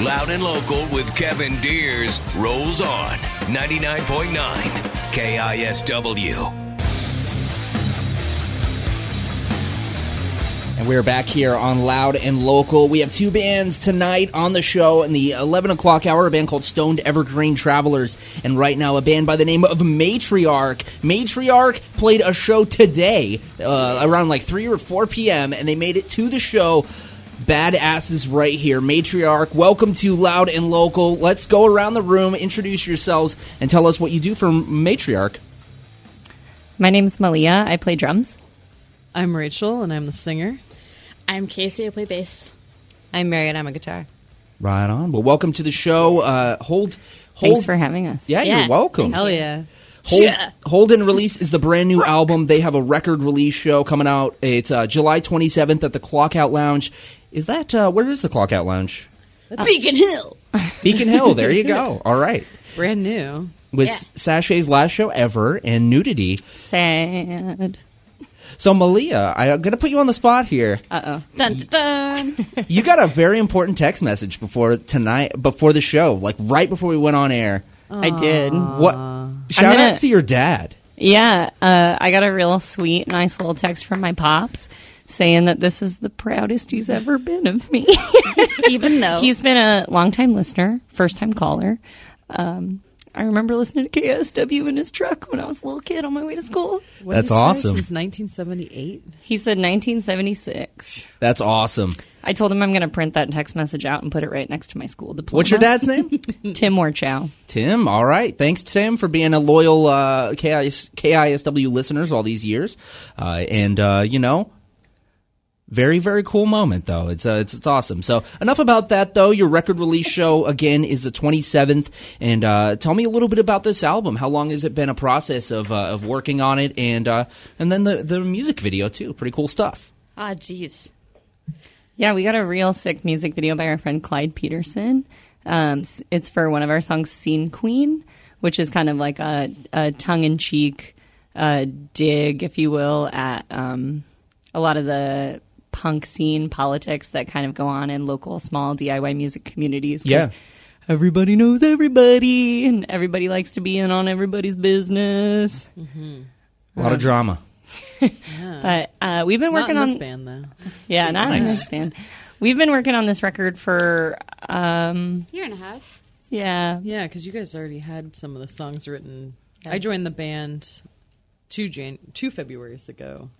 Loud and local with Kevin Deers rolls on 99.9 KISW. And we're back here on Loud and Local. We have two bands tonight on the show in the 11 o'clock hour, a band called Stoned Evergreen Travelers, and right now a band by the name of Matriarch. Matriarch played a show today uh, around like 3 or 4 p.m., and they made it to the show. Badasses right here. Matriarch, welcome to Loud and Local. Let's go around the room, introduce yourselves, and tell us what you do for Matriarch. My name's Malia. I play drums. I'm Rachel, and I'm the singer. I'm Casey. I play bass. I'm Marion. I'm a guitar. Right on. Well, welcome to the show. Uh, hold, hold. Thanks for having us. Yeah, Yeah. you're welcome. Hell yeah. Hold, Hold and Release is the brand new album. They have a record release show coming out. It's uh, July 27th at the Clockout Lounge. Is that uh, where is the Clockout Lounge? Beacon Hill. Beacon Hill. There you go. All right. Brand new. Was Yeah. Sachet's last show ever and nudity. Sad. So Malia, I'm gonna put you on the spot here. Uh oh. Dun dun dun. You got a very important text message before tonight, before the show, like right before we went on air. I did. What? Shout gonna- out to your dad. Yeah. Uh, I got a real sweet, nice little text from my pops saying that this is the proudest he's ever been of me. Even though He's been a longtime listener, first time caller. Um, I remember listening to KSW in his truck when I was a little kid on my way to school. What That's did he say? awesome. Since 1978. He said 1976. That's awesome. I told him I'm going to print that text message out and put it right next to my school diploma. What's your dad's name? Tim Warchow. Tim, all right. Thanks, Tim, for being a loyal uh, KIS, KISW listeners all these years. Uh, and, uh, you know, very, very cool moment, though. It's, uh, it's, it's awesome. So, enough about that, though. Your record release show, again, is the 27th. And uh, tell me a little bit about this album. How long has it been a process of, uh, of working on it? And, uh, and then the, the music video, too. Pretty cool stuff. ah, jeez. Yeah, we got a real sick music video by our friend Clyde Peterson. Um, it's for one of our songs, Scene Queen, which is kind of like a, a tongue in cheek uh, dig, if you will, at um, a lot of the punk scene politics that kind of go on in local small DIY music communities. 'cause Yeah. Everybody knows everybody, and everybody likes to be in on everybody's business. A lot of drama. But uh, we've been Not working in on this band, though. Yeah, not in Nice. this band. We've been working on this record for um Year and a half. yeah. Yeah, because you guys already had some of the songs written. I joined the band two Jan- two Februarys ago,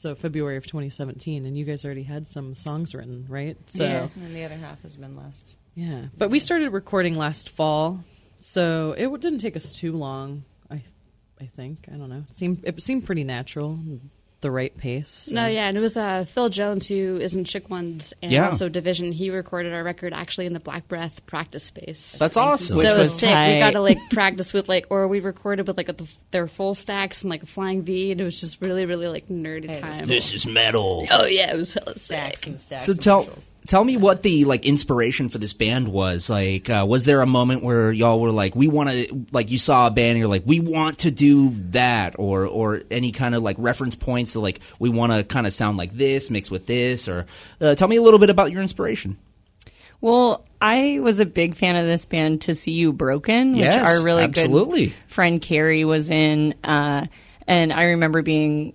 so February of 2017, and you guys already had some songs written, right? So Yeah, and the other half has been last. Yeah, but we started recording last fall, so it didn't take us too long. I, I think I don't know. It seemed it seemed pretty natural, the right pace. No, yeah, and it was uh, Phil Jones who is in Chick Ones and Yeah. also Division. He recorded our record actually in the Black Breath practice space. That's awesome. so Which it was was sick. tight. We got to like practice with like, or we recorded with like with the, their full stacks and like a flying V, and it was just really, really like nerdy Hey, time. cool. is metal. Oh yeah, it was hella Stacks sick. and stacks. So tell Marshalls. Tell me what the like inspiration for this band was. Like, uh, was there a moment where y'all were like, we want to, like, you saw a band and you're like, we want to do that, or or any kind of like reference points to like, we want to kind of sound like this, mix with this, or uh, tell me a little bit about your inspiration. Well, I was a big fan of this band To See You Broken, which Yes, our really absolutely. good friend Carrie was in. Uh, and I remember being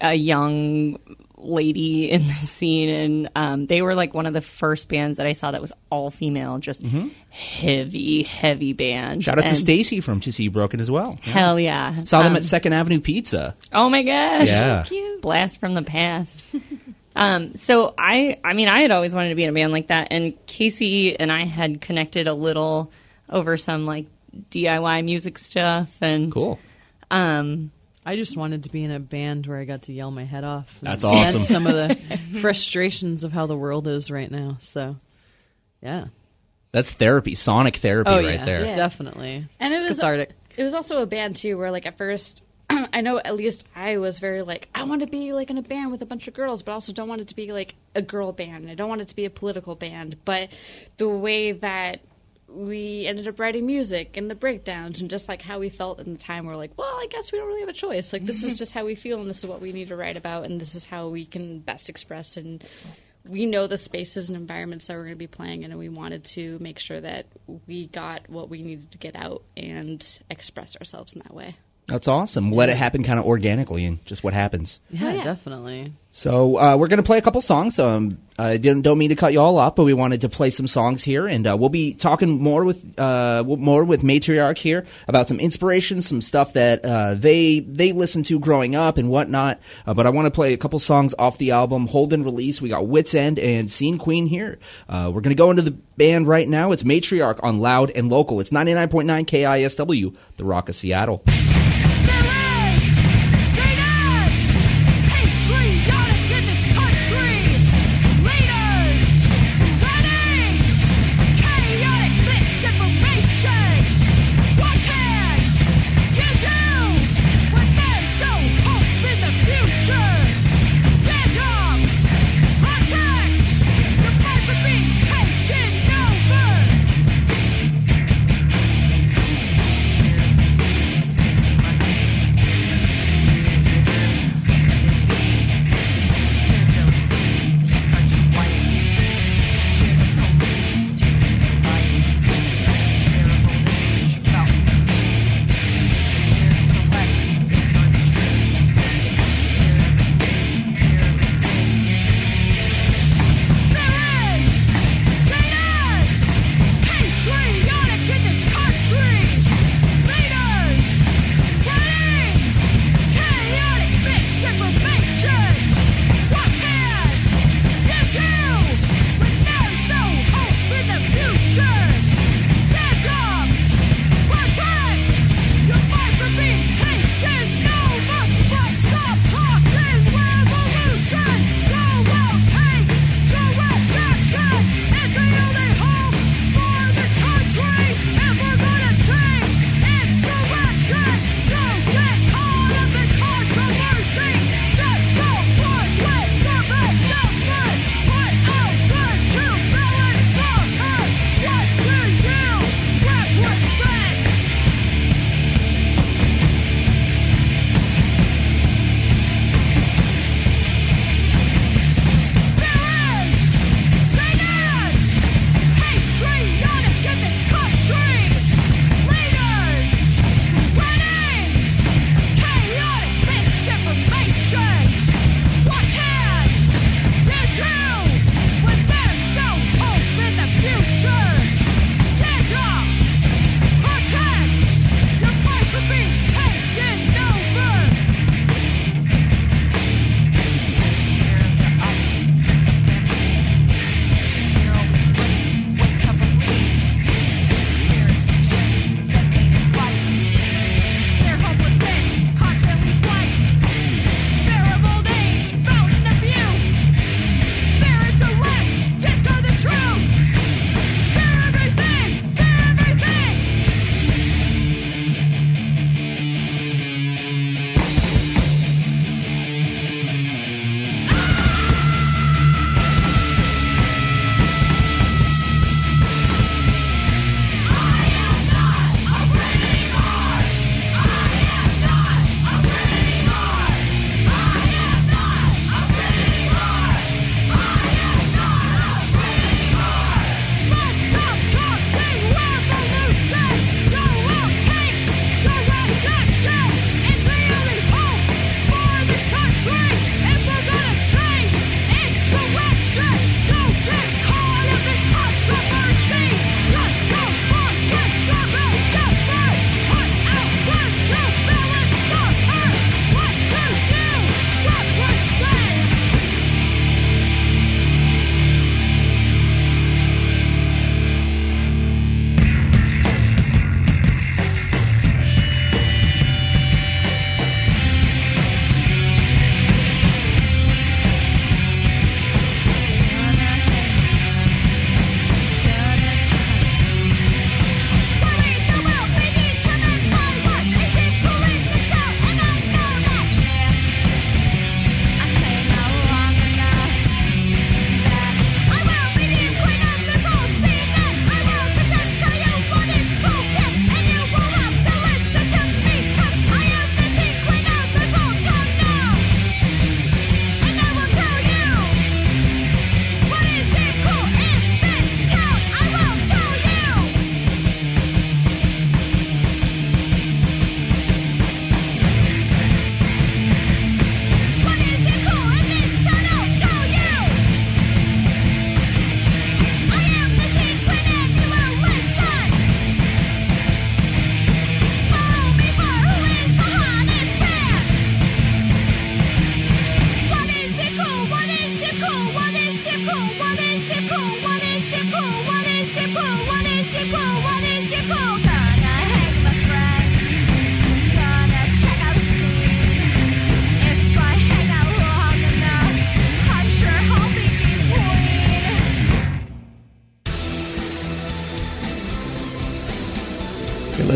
a young lady in the scene and um, they were like one of the first bands that I saw that was all female, just heavy, heavy band. Mm-hmm. Shout out to Stacy from To See You Broken as well. Hell yeah. Saw them Um, at Second Avenue Pizza. Oh my gosh. Yeah. Cute. Blast from the past. um, so I I mean I had always wanted to be in a band like that and Casey and I had connected a little over some like DIY music stuff and Cool. um I just wanted to be in a band where I got to yell my head off. and That's awesome. Some of the frustrations of how the world is right now. So, yeah, That's therapy, sonic therapy Oh right yeah, there. Yeah. definitely. And it it's was cathartic. It was also a band too, where like at first, I know at least I was very like, I want to be like in a band with a bunch of girls, but I also don't want it to be like a girl band. I don't want it to be a political band. But the way that we ended up writing music and the breakdowns and just like how we felt in the time, we're like, well, I guess we don't really have a choice. Like this is mm-hmm. just how we feel, and this is what we need to write about, and this is how we can best express and. We know the spaces and environments that we're going to be playing in, and we wanted to make sure that we got what we needed to get out and express ourselves in that way. That's awesome. Let it happen kind of organically and just what happens. Yeah, yeah. definitely. So uh, we're going to play a couple songs. Um, I didn't don't mean to cut you all off, but we wanted to play some songs here, and uh, we'll be talking more with uh, more with Matriarch here about some inspiration, some stuff that uh, they they listened to growing up and whatnot. Uh, but I want to play a couple songs off the album Hold and Release. We got Wits End and Scene Queen here. Uh, we're going to go into the band right now. It's Matriarch on Loud and Local. It's ninety nine point nine KISW, the Rock of Seattle.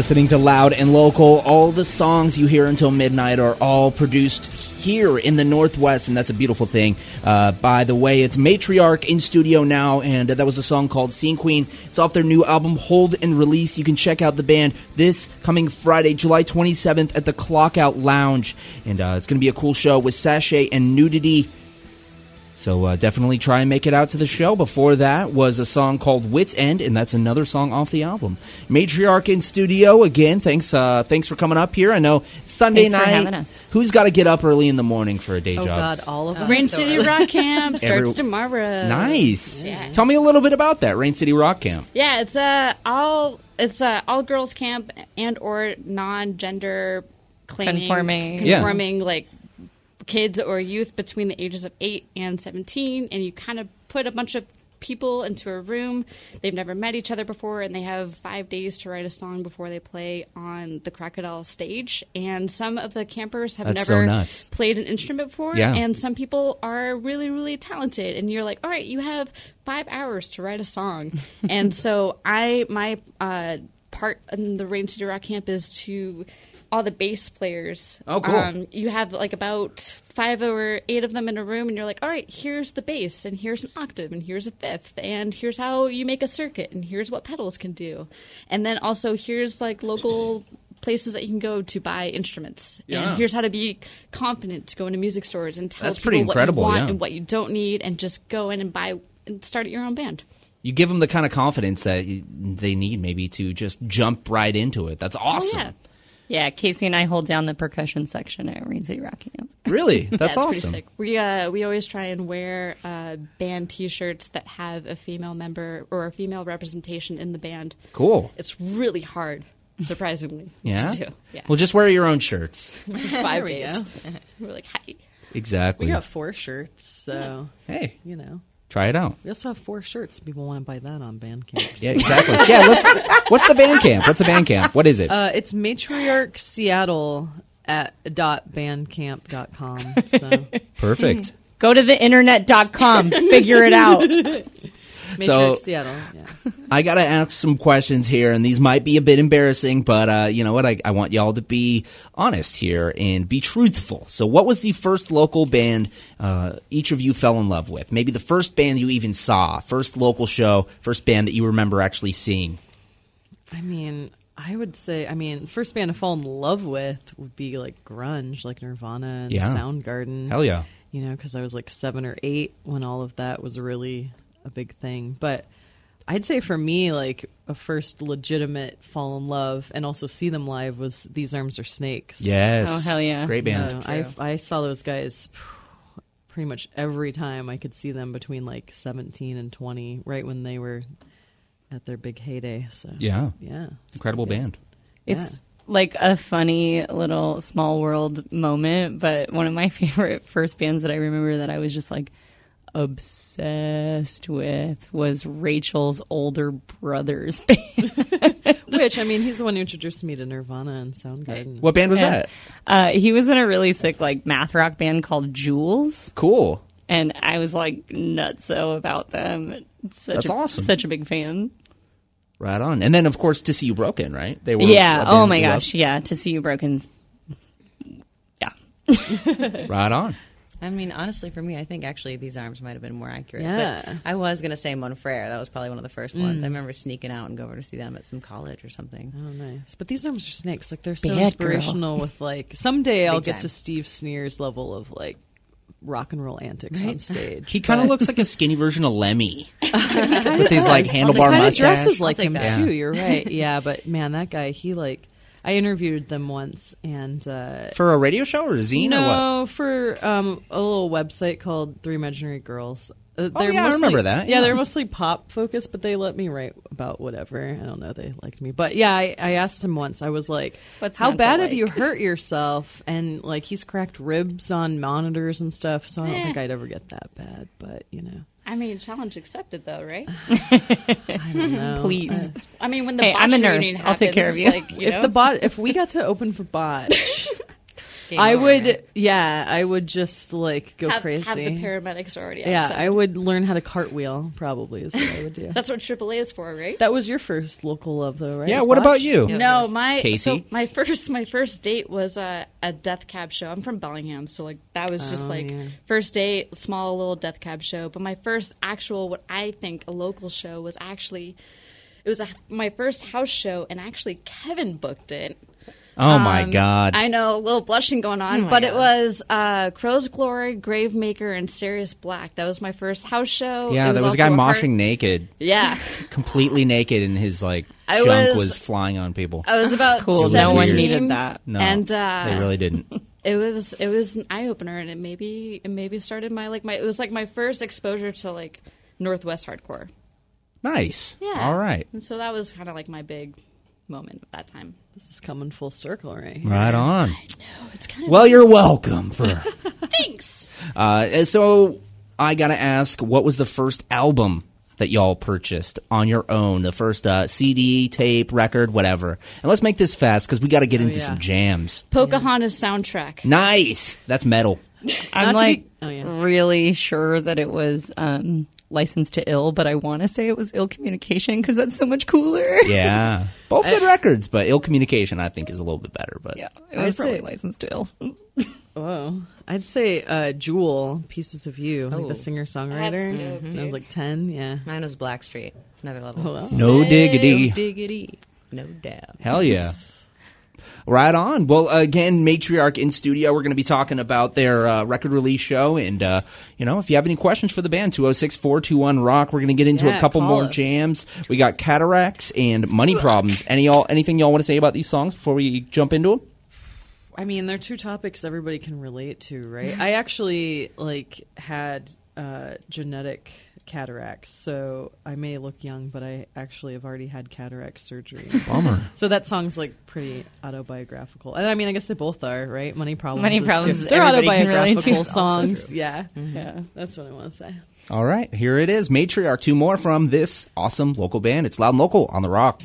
Listening to Loud and Local. All the songs you hear until midnight are all produced here in the Northwest, and that's a beautiful thing. Uh, by the way, it's Matriarch in studio now, and that was a song called Scene Queen. It's off their new album, Hold and Release. You can check out the band this coming Friday, July 27th at the Clockout Lounge, and uh, it's going to be a cool show with Sachet and Nudity. So uh, definitely try and make it out to the show. Before that was a song called "Wits End," and that's another song off the album. Matriarch in studio again. Thanks, uh, thanks for coming up here. I know it's Sunday Thanks for night. having us. Who's got to get up early in the morning for a day Oh job? God, all of us. Rain City Rock Camp starts Every- tomorrow. Nice. Yeah. Tell me a little bit about that Rain City Rock Camp. Yeah, it's a all it's a all girls camp and or non gender claiming Conforming. Yeah. conforming like kids or youth between the ages of eight and seventeen, and you kind of put a bunch of people into a room. They've never met each other before, and they have five days to write a song before they play on the Crocodile stage. And some of the campers have That's never nuts. played an instrument before, Yeah. and some people are really, really talented. And you're like, all right, you have five hours to write a song. and so I, my uh, part in the Rain City Rock Camp is to all the bass players. Oh, cool. Um, you have like about five or eight of them in a room, and you're like, all right, here's the bass, and here's an octave, and here's a fifth, and here's how you make a circuit, and here's what pedals can do. And then also here's like local places that you can go to buy instruments. Yeah. And here's how to be confident to go into music stores and tell That's people pretty what you want yeah. and what you don't need, and just go in and buy and start your own band. You give them the kind of confidence that they need, maybe to just jump right into it. That's awesome. Oh, yeah. Yeah, Casey and I hold down the percussion section at Rain City Rock Camp. Really, that's Yeah, awesome. Pretty sick. We uh, we always try and wear uh, band T-shirts that have a female member or a female representation in the band. Cool. It's really hard, surprisingly, Yeah. to do. Yeah, Well, just wear your own shirts. five days. go. We're like, hi. Exactly. We got four shirts, so hey, you know. Try it out. We also have four shirts. People want to buy that on Bandcamp. Yeah, exactly. yeah, let's, what's the Bandcamp? What's the Bandcamp? What is it? Uh, it's matriarch Seattle at dot bandcamp.com. So Perfect. Go to the internet.com, figure it out. So- Seattle. Yeah. I gotta ask some questions here, and these might be a bit embarrassing, but uh, you know what? I, I want y'all to be honest here and be truthful. So, what was the first local band uh, each of you fell in love with? Maybe the first band you even saw, first local show, first band that you remember actually seeing. I mean, I would say, I mean, first band to fall in love with would be like grunge, like Nirvana and Yeah. Soundgarden. Hell yeah. You know, because I was like seven or eight when all of that was really a big thing. But I'd say for me, like a first legitimate fall in love and also see them live was These Arms Are Snakes. Yes. Oh, hell yeah. Great band. Uh, I I saw those guys pretty much every time I could see them between like 17 and 20, right when they were at their big heyday. So Yeah. yeah, Incredible band. It's like a funny little small world moment, but one of my favorite first bands that I remember that I was just like obsessed with was Rachel's older brother's band. Which I mean, he's the one who introduced me to Nirvana and Soundgarden. What band was Yeah. that? Uh, he was in a really sick like math rock band called Jules, Cool. and I was like nutso about them. Such That's a, awesome. Such a big fan. Right on. And then, of course, To See You Broken, right? They were. yeah. Oh my you loved. gosh. Yeah. To see you broken's. Yeah. Right on. I mean, honestly, for me, I think actually these arms might have been more accurate. Yeah. But I was going to say Mon Frere. That was probably one of the first ones. I mm. remember sneaking out and going over to see them at some college or something. Oh, nice. But these arms are snakes. Like they're so Bad girl. inspirational. With like someday I'll get time. to Steve Snere's level of like rock and roll antics on stage. He kind of looks like a skinny version of Lemmy. With these, like, he handlebar kinda mustache. dresses like I'll him that. too. You're right. Yeah, but man, that guy, he like. I interviewed them once, and uh, For a radio show or a zine or what? no, for um, a little website called Three Imaginary Girls. Uh, Oh, yeah, I remember that, Yeah. yeah. they're mostly pop focused, but they let me write about whatever. I don't know. They liked me, but yeah, I, I asked him once. I was like, What's "How not to bad have you hurt yourself?" And like, he's cracked ribs on monitors and stuff. So I don't Eh. think I'd ever get that bad. But you know, I mean, challenge accepted, though, right? I don't know. Please. Uh, I mean, when the Hey, I'm a Botch nurse. reunion I'll take care of you. Like, you if know? the bot, if we got to open for bot, Game I over. would, yeah, I would just like go have, crazy. have the paramedics already yeah, outside. I would learn how to cartwheel. Probably is what I would do. That's what AAA is for, right? that was your first local love, though, right? Yeah, Was what about Botch? you? no, my Casey? So my first my first date was a, a death cab show. I'm from Bellingham, so like that was just Oh, like yeah. first date, small little death cab show. But my first actual, what I think a local show was actually, it was a, my first house show, and actually Kevin booked it. Oh my Um, God. I know a little blushing going on, but it was uh, Crow's Glory, Gravemaker, and Sirius Black. That was my first house show. yeah, It there was a guy heart- moshing naked, Yeah, completely naked, and his like I junk was- was, flying on people. I was about Cool. was No one needed that. no, and uh, they really didn't. it was it was an eye opener, and it maybe it maybe started my like my it was like my first exposure to like Northwest hardcore. Nice. Yeah, All right. And so that was kind of like my big moment at that time. This is coming full circle, right? here. Right on. It's kind of Well, you're welcome for. thanks. Uh, so I gotta ask, what was the first album that y'all purchased on your own? The first uh, CD, tape, record, whatever. And let's make this fast because we got to get into yeah. some jams. Pocahontas soundtrack. Nice. That's metal. I'm like be- oh, yeah. really sure that it was um, licensed to ill, but I want to say it was ill communication because that's so much cooler. Yeah. Both good records, but Ill Communication I think is a little bit better. But Yeah, it was I'd probably say- licensed to ill. Oh, I'd say uh, Jewel, Pieces of You, like Oh. the singer songwriter. That's dope, I was like ten. Yeah. Mine was Blackstreet. Another level. Oh, well. no diggity. diggity. No doubt. Hell yeah. Right on. Well, again, Matriarch in studio. We're going to be talking about their uh, record release show. And, uh, you know, if you have any questions for the band, 206 421 Rock. We're going to get into a couple more us. jams. We got Cataracts and Money Problems. Any y'all, anything y'all want to say about these songs before we jump into them? I mean, they're two topics everybody can relate to, right? I actually like had uh, genetic cataracts, so I may look young, but I actually have already had cataract surgery. Bummer. So that song's like pretty autobiographical, and I mean, I guess they both are, right? Money problems. Money Problems, too. They're everybody can relate to. autobiographical It's also songs. Yeah, mm-hmm. yeah. That's what I want to say. All right. Here it is. Matriarch. Two more from this awesome local band. It's Loud and Local on the Rock.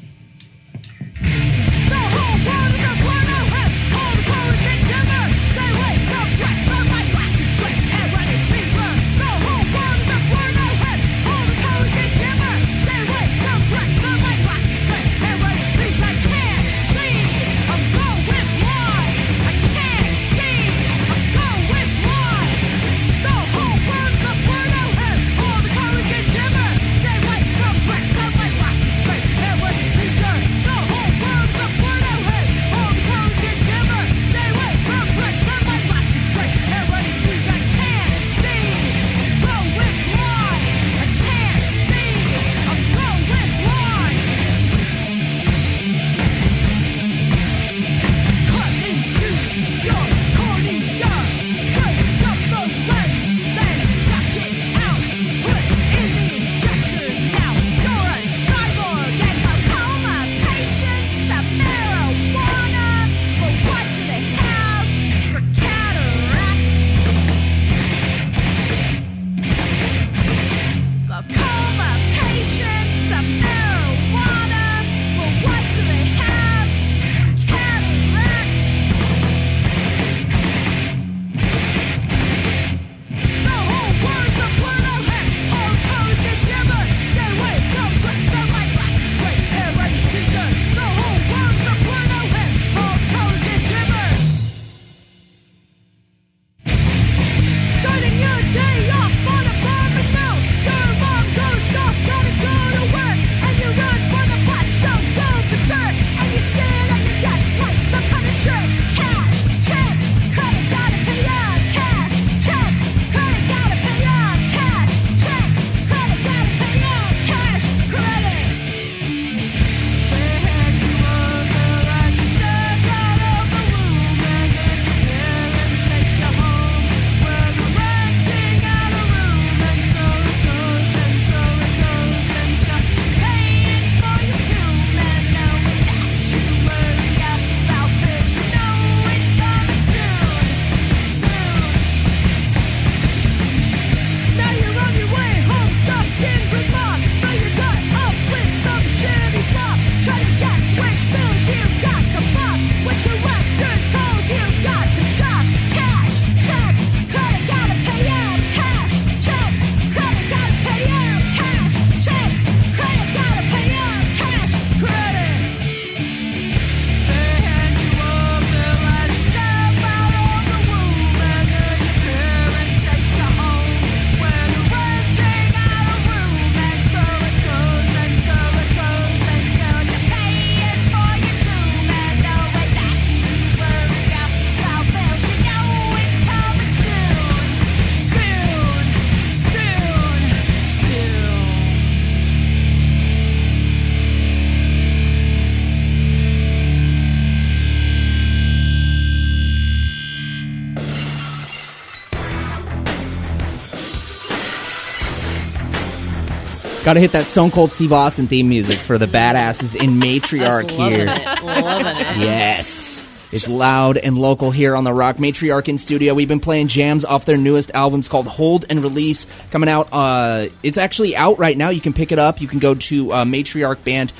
Got to hit that Stone Cold Steve Austin theme music for the badasses in matriarch here. Loving it. Yes. It's loud and local here on the Rock Matriarch in studio. We've been playing jams off their newest albums called Hold and Release, coming out. Uh, it's actually out right now. You can pick it up. You can go to uh, matriarchband.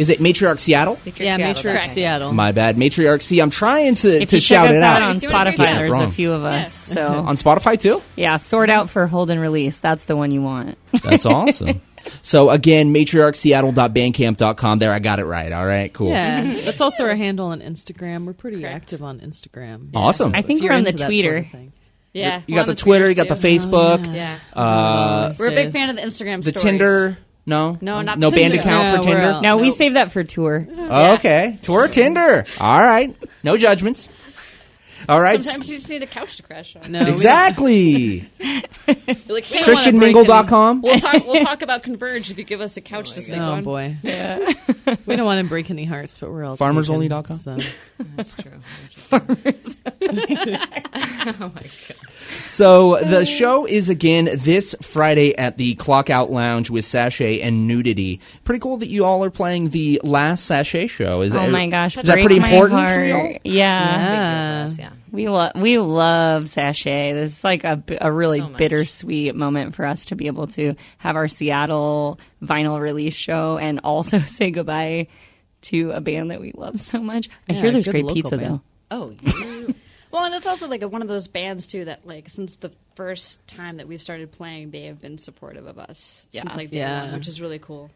Dot, is it Matriarch Seattle? Yeah, Matriarch Correct. Seattle. My bad, Matriarch. See, I'm trying to, If to you shout check us it out, out. on If you wanna Spotify, repeat it. there's Wrong. a few of us. So on Spotify too. yeah, sort out for hold and release. That's the one you want. That's awesome. so again, matriarchseattle.bandcamp.com. There, I got it right. All right, cool. Yeah, that's also our handle on Instagram. We're pretty active on Instagram. Awesome. I think you're we're on the into sort of Twitter. Yeah, You we're got the Twitter, you got the Twitters, too. Facebook, Yeah, uh, we're a big fan of the Instagram. the stories. Tinder. No, No, not no band account Yeah, for Tinder. out. No, we Nope. save that for tour. Oh, okay, tour Tinder. All right, no judgments. All right, Sometimes you just need a couch to crash on. No, exactly. You're like, hey, ChristianMingle.com. We'll talk. We'll talk about Converge if you give us a couch oh to sleep Oh on. Oh boy. Yeah. we don't want to break any hearts, but we're all FarmersOnly.com? taken, So. That's true. Farmers. oh my god. So the show is again this Friday at the Clockout Lounge with Sachet and Nudity. Pretty cool that you all are playing the last Sachet show. Is it Oh that, my gosh, is that pretty my important for y'all? Yeah. Yeah. Yeah. We love we love Sachet. This is like a, a really So bittersweet moment for us to be able to have our Seattle vinyl release show and also say goodbye to a band that we love so much. I Yeah, hear there's great pizza band. though. Oh, you, Well, and it's also like a, one of those bands too that like since the first time that we've started playing, they have been supportive of us Yeah. since like day Yeah. one, which is really cool.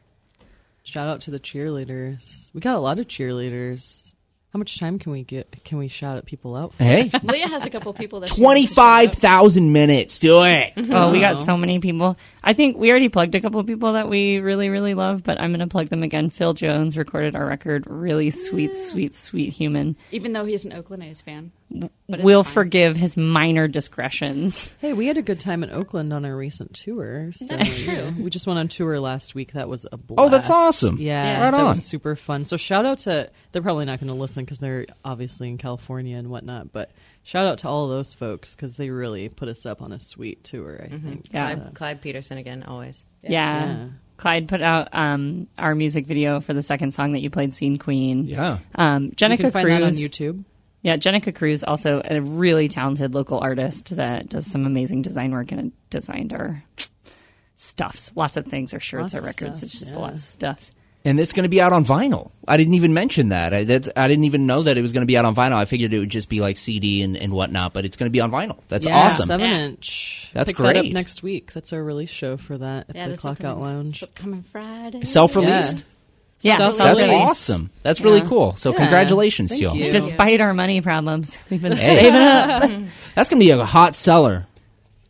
Shout out to the cheerleaders. We got a lot of cheerleaders. How much time can we get? Can we shout at people out? For? Hey, Leah has a couple people that she twenty wants to shout five out. thousand minutes. Do it. Oh, we got so many people. I think we already plugged a couple of people that we really, really love, but I'm going to plug them again. Phil Jones recorded our record. Really sweet, sweet, sweet human. Even though he's an Oakland A's fan, but We'll fine. forgive his minor discretions. Hey, we had a good time in Oakland on our recent tour. So, That's true. yeah. We just went on tour last week. That was a blast. Oh, that's awesome. Yeah, Yeah. Right that on. was super fun. So shout out to they're probably not going to listen because they're obviously in California and whatnot. But shout out to all those folks because they really put us up on a sweet tour. I think. Yeah. Clyde, Clyde Peterson again, always. Yeah. Yeah. Clyde put out um, our music video for the second song that you played, Scene Queen. Yeah. Um, You Jenica can find Cruz. that on YouTube. Yeah, Jenica Cruz, also a really talented local artist that does some amazing design work and designed our stuffs. Lots of things, our shirts, Lots our records. stuff, it's just yeah. lots of stuffs. And this is going to be out on vinyl. I didn't even mention that. I, that's, I didn't even know that it was going to be out on vinyl. I figured it would just be like CD and, and whatnot, but it's going to be on vinyl. That's yeah, awesome. Seven Yeah. inch. That's Pick that up great. next week. That's our release show for that at Yeah, the this Clockout Lounge. this upcoming Friday. Self released. Yeah, Self- That's Released. awesome. That's really cool. So Yeah. congratulations Thank to y'all. you. Despite our money problems, we've been Hey. saving up. That's going to be a hot seller.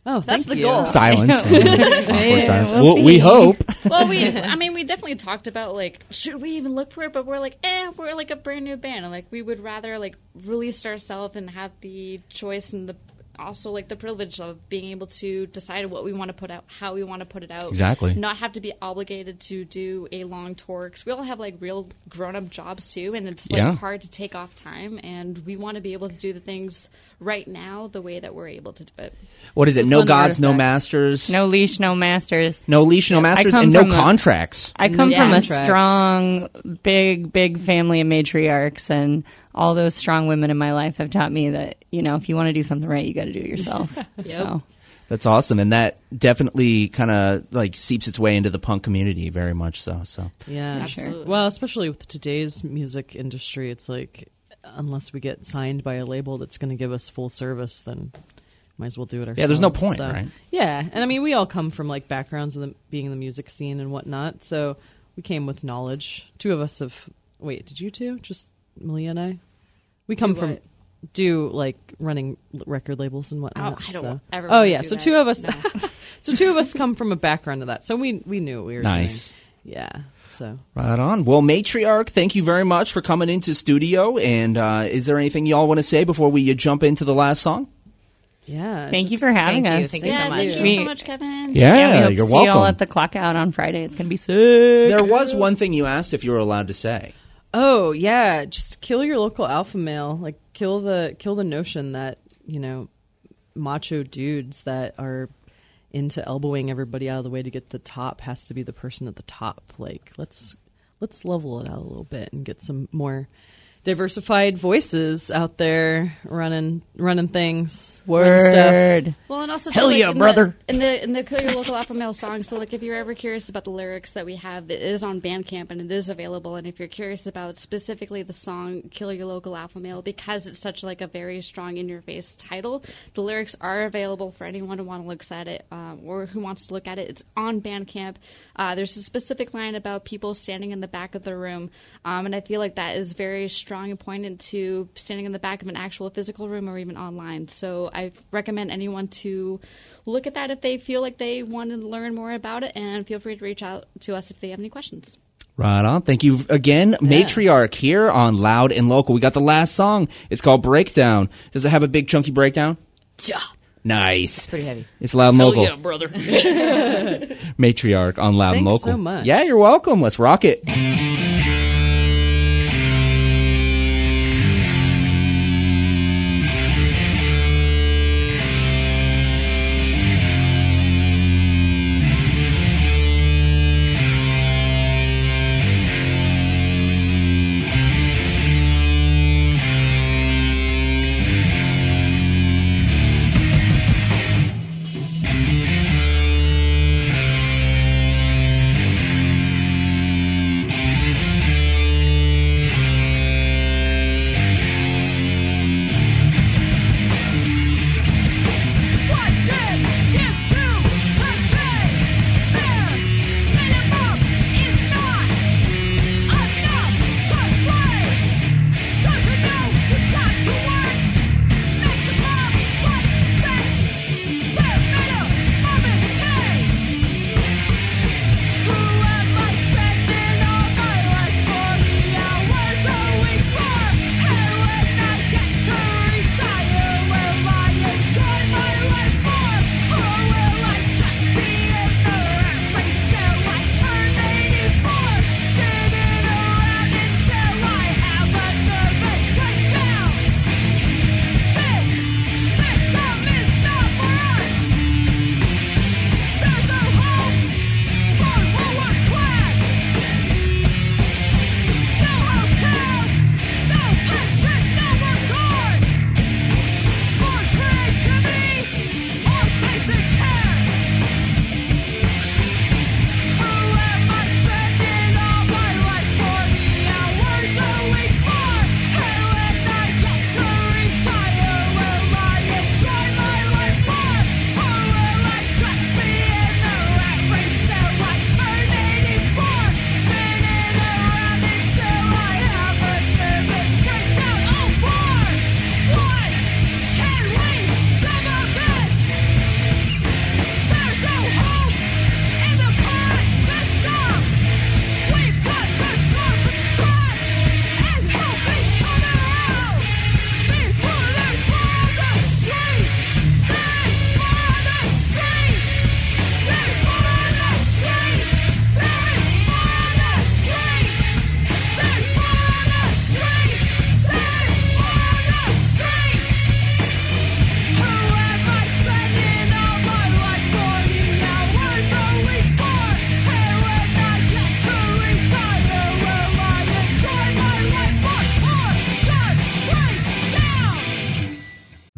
Oh, That's thank the you. goal. Silence. Awkward silence. we'll Well, we hope. well, we, I mean, we definitely talked about like, should we even look for it? But we're like, eh, we're like a brand new band, and like we would rather like release ourselves and have the choice and the also like the privilege of being able to decide what we want to put out, how we want to put it out, Exactly. Not have to be obligated to do a long tour because we all have like real grown up jobs too, and it's like Yeah. hard to take off time, and we want to be able to do the things right now the way that we're able to do it. What is it? No gods, no masters. No leash, no masters. No leash, no masters, and no a- contracts. I come No from a strong, big, big family of matriarchs, and all those strong women in my life have taught me that you know if you want to do something right, you got to do it yourself. So That's awesome, and that definitely kind of like seeps its way into the punk community very much. So, so Yeah, Absolutely. Well, especially with today's music industry, it's like unless we get signed by a label that's going to give us full service, then might as well do it ourselves. Yeah, there's no point, So- right? Yeah, and I mean, we all come from like backgrounds of the, being in the music scene and whatnot, so we came with knowledge. Two of us have. Wait, did you two? Just Malia and I? We come Do from what? do like running record labels and whatnot. Oh, I don't so. ever Oh yeah, do so that. two of us. No. so two of us come from a background of that, so we we knew what we were Nice. doing. Yeah. So right on. Well, matriarch, thank you very much for coming into studio. And uh, is there anything y'all want to say before we uh, jump into the last song? yeah. thank you for having Thank you. us. Thank you so much. thank you We- so much, Kevin. Yeah, we hope you're to see welcome. you all at the clock out on Friday. It's gonna be sick. there was one thing you asked if you were allowed to say. Oh yeah, just kill your local alpha male. Like kill the kill the notion that you know macho dudes that are into elbowing everybody out of the way to get the top has to be the person at the top. Like let's let's level it out a little bit and get some more diversified voices out there running running things. running stuff. Word. Well, and also Hell too, like, yeah, in brother. The, in the in the Kill Your Local Alpha Male song. So, like, if you're ever curious about the lyrics that we have, it is on Bandcamp and it is available. And if you're curious about specifically the song "Kill Your Local Alpha Male," because it's such like a very strong in your face title, the lyrics are available for anyone who want to look at it um, or who wants to look at it. It's on Bandcamp. Uh, there's a specific line about people standing in the back of the room, um, and I feel like that is very strong and pointed to standing in the back of an actual physical room or even online. So I recommend anyone to look at that if they feel like they want to learn more about it, and feel free to reach out to us if they have any questions. Right on. Thank you again, Matriarch here on Loud and Local. We got the last song. It's called Breakdown. Does it have a big chunky breakdown? Yeah. Nice. It's pretty heavy. It's Loud and Local. brother. Matriarch on Loud and Thanks Local. so much. Yeah, you're welcome. Let's rock it.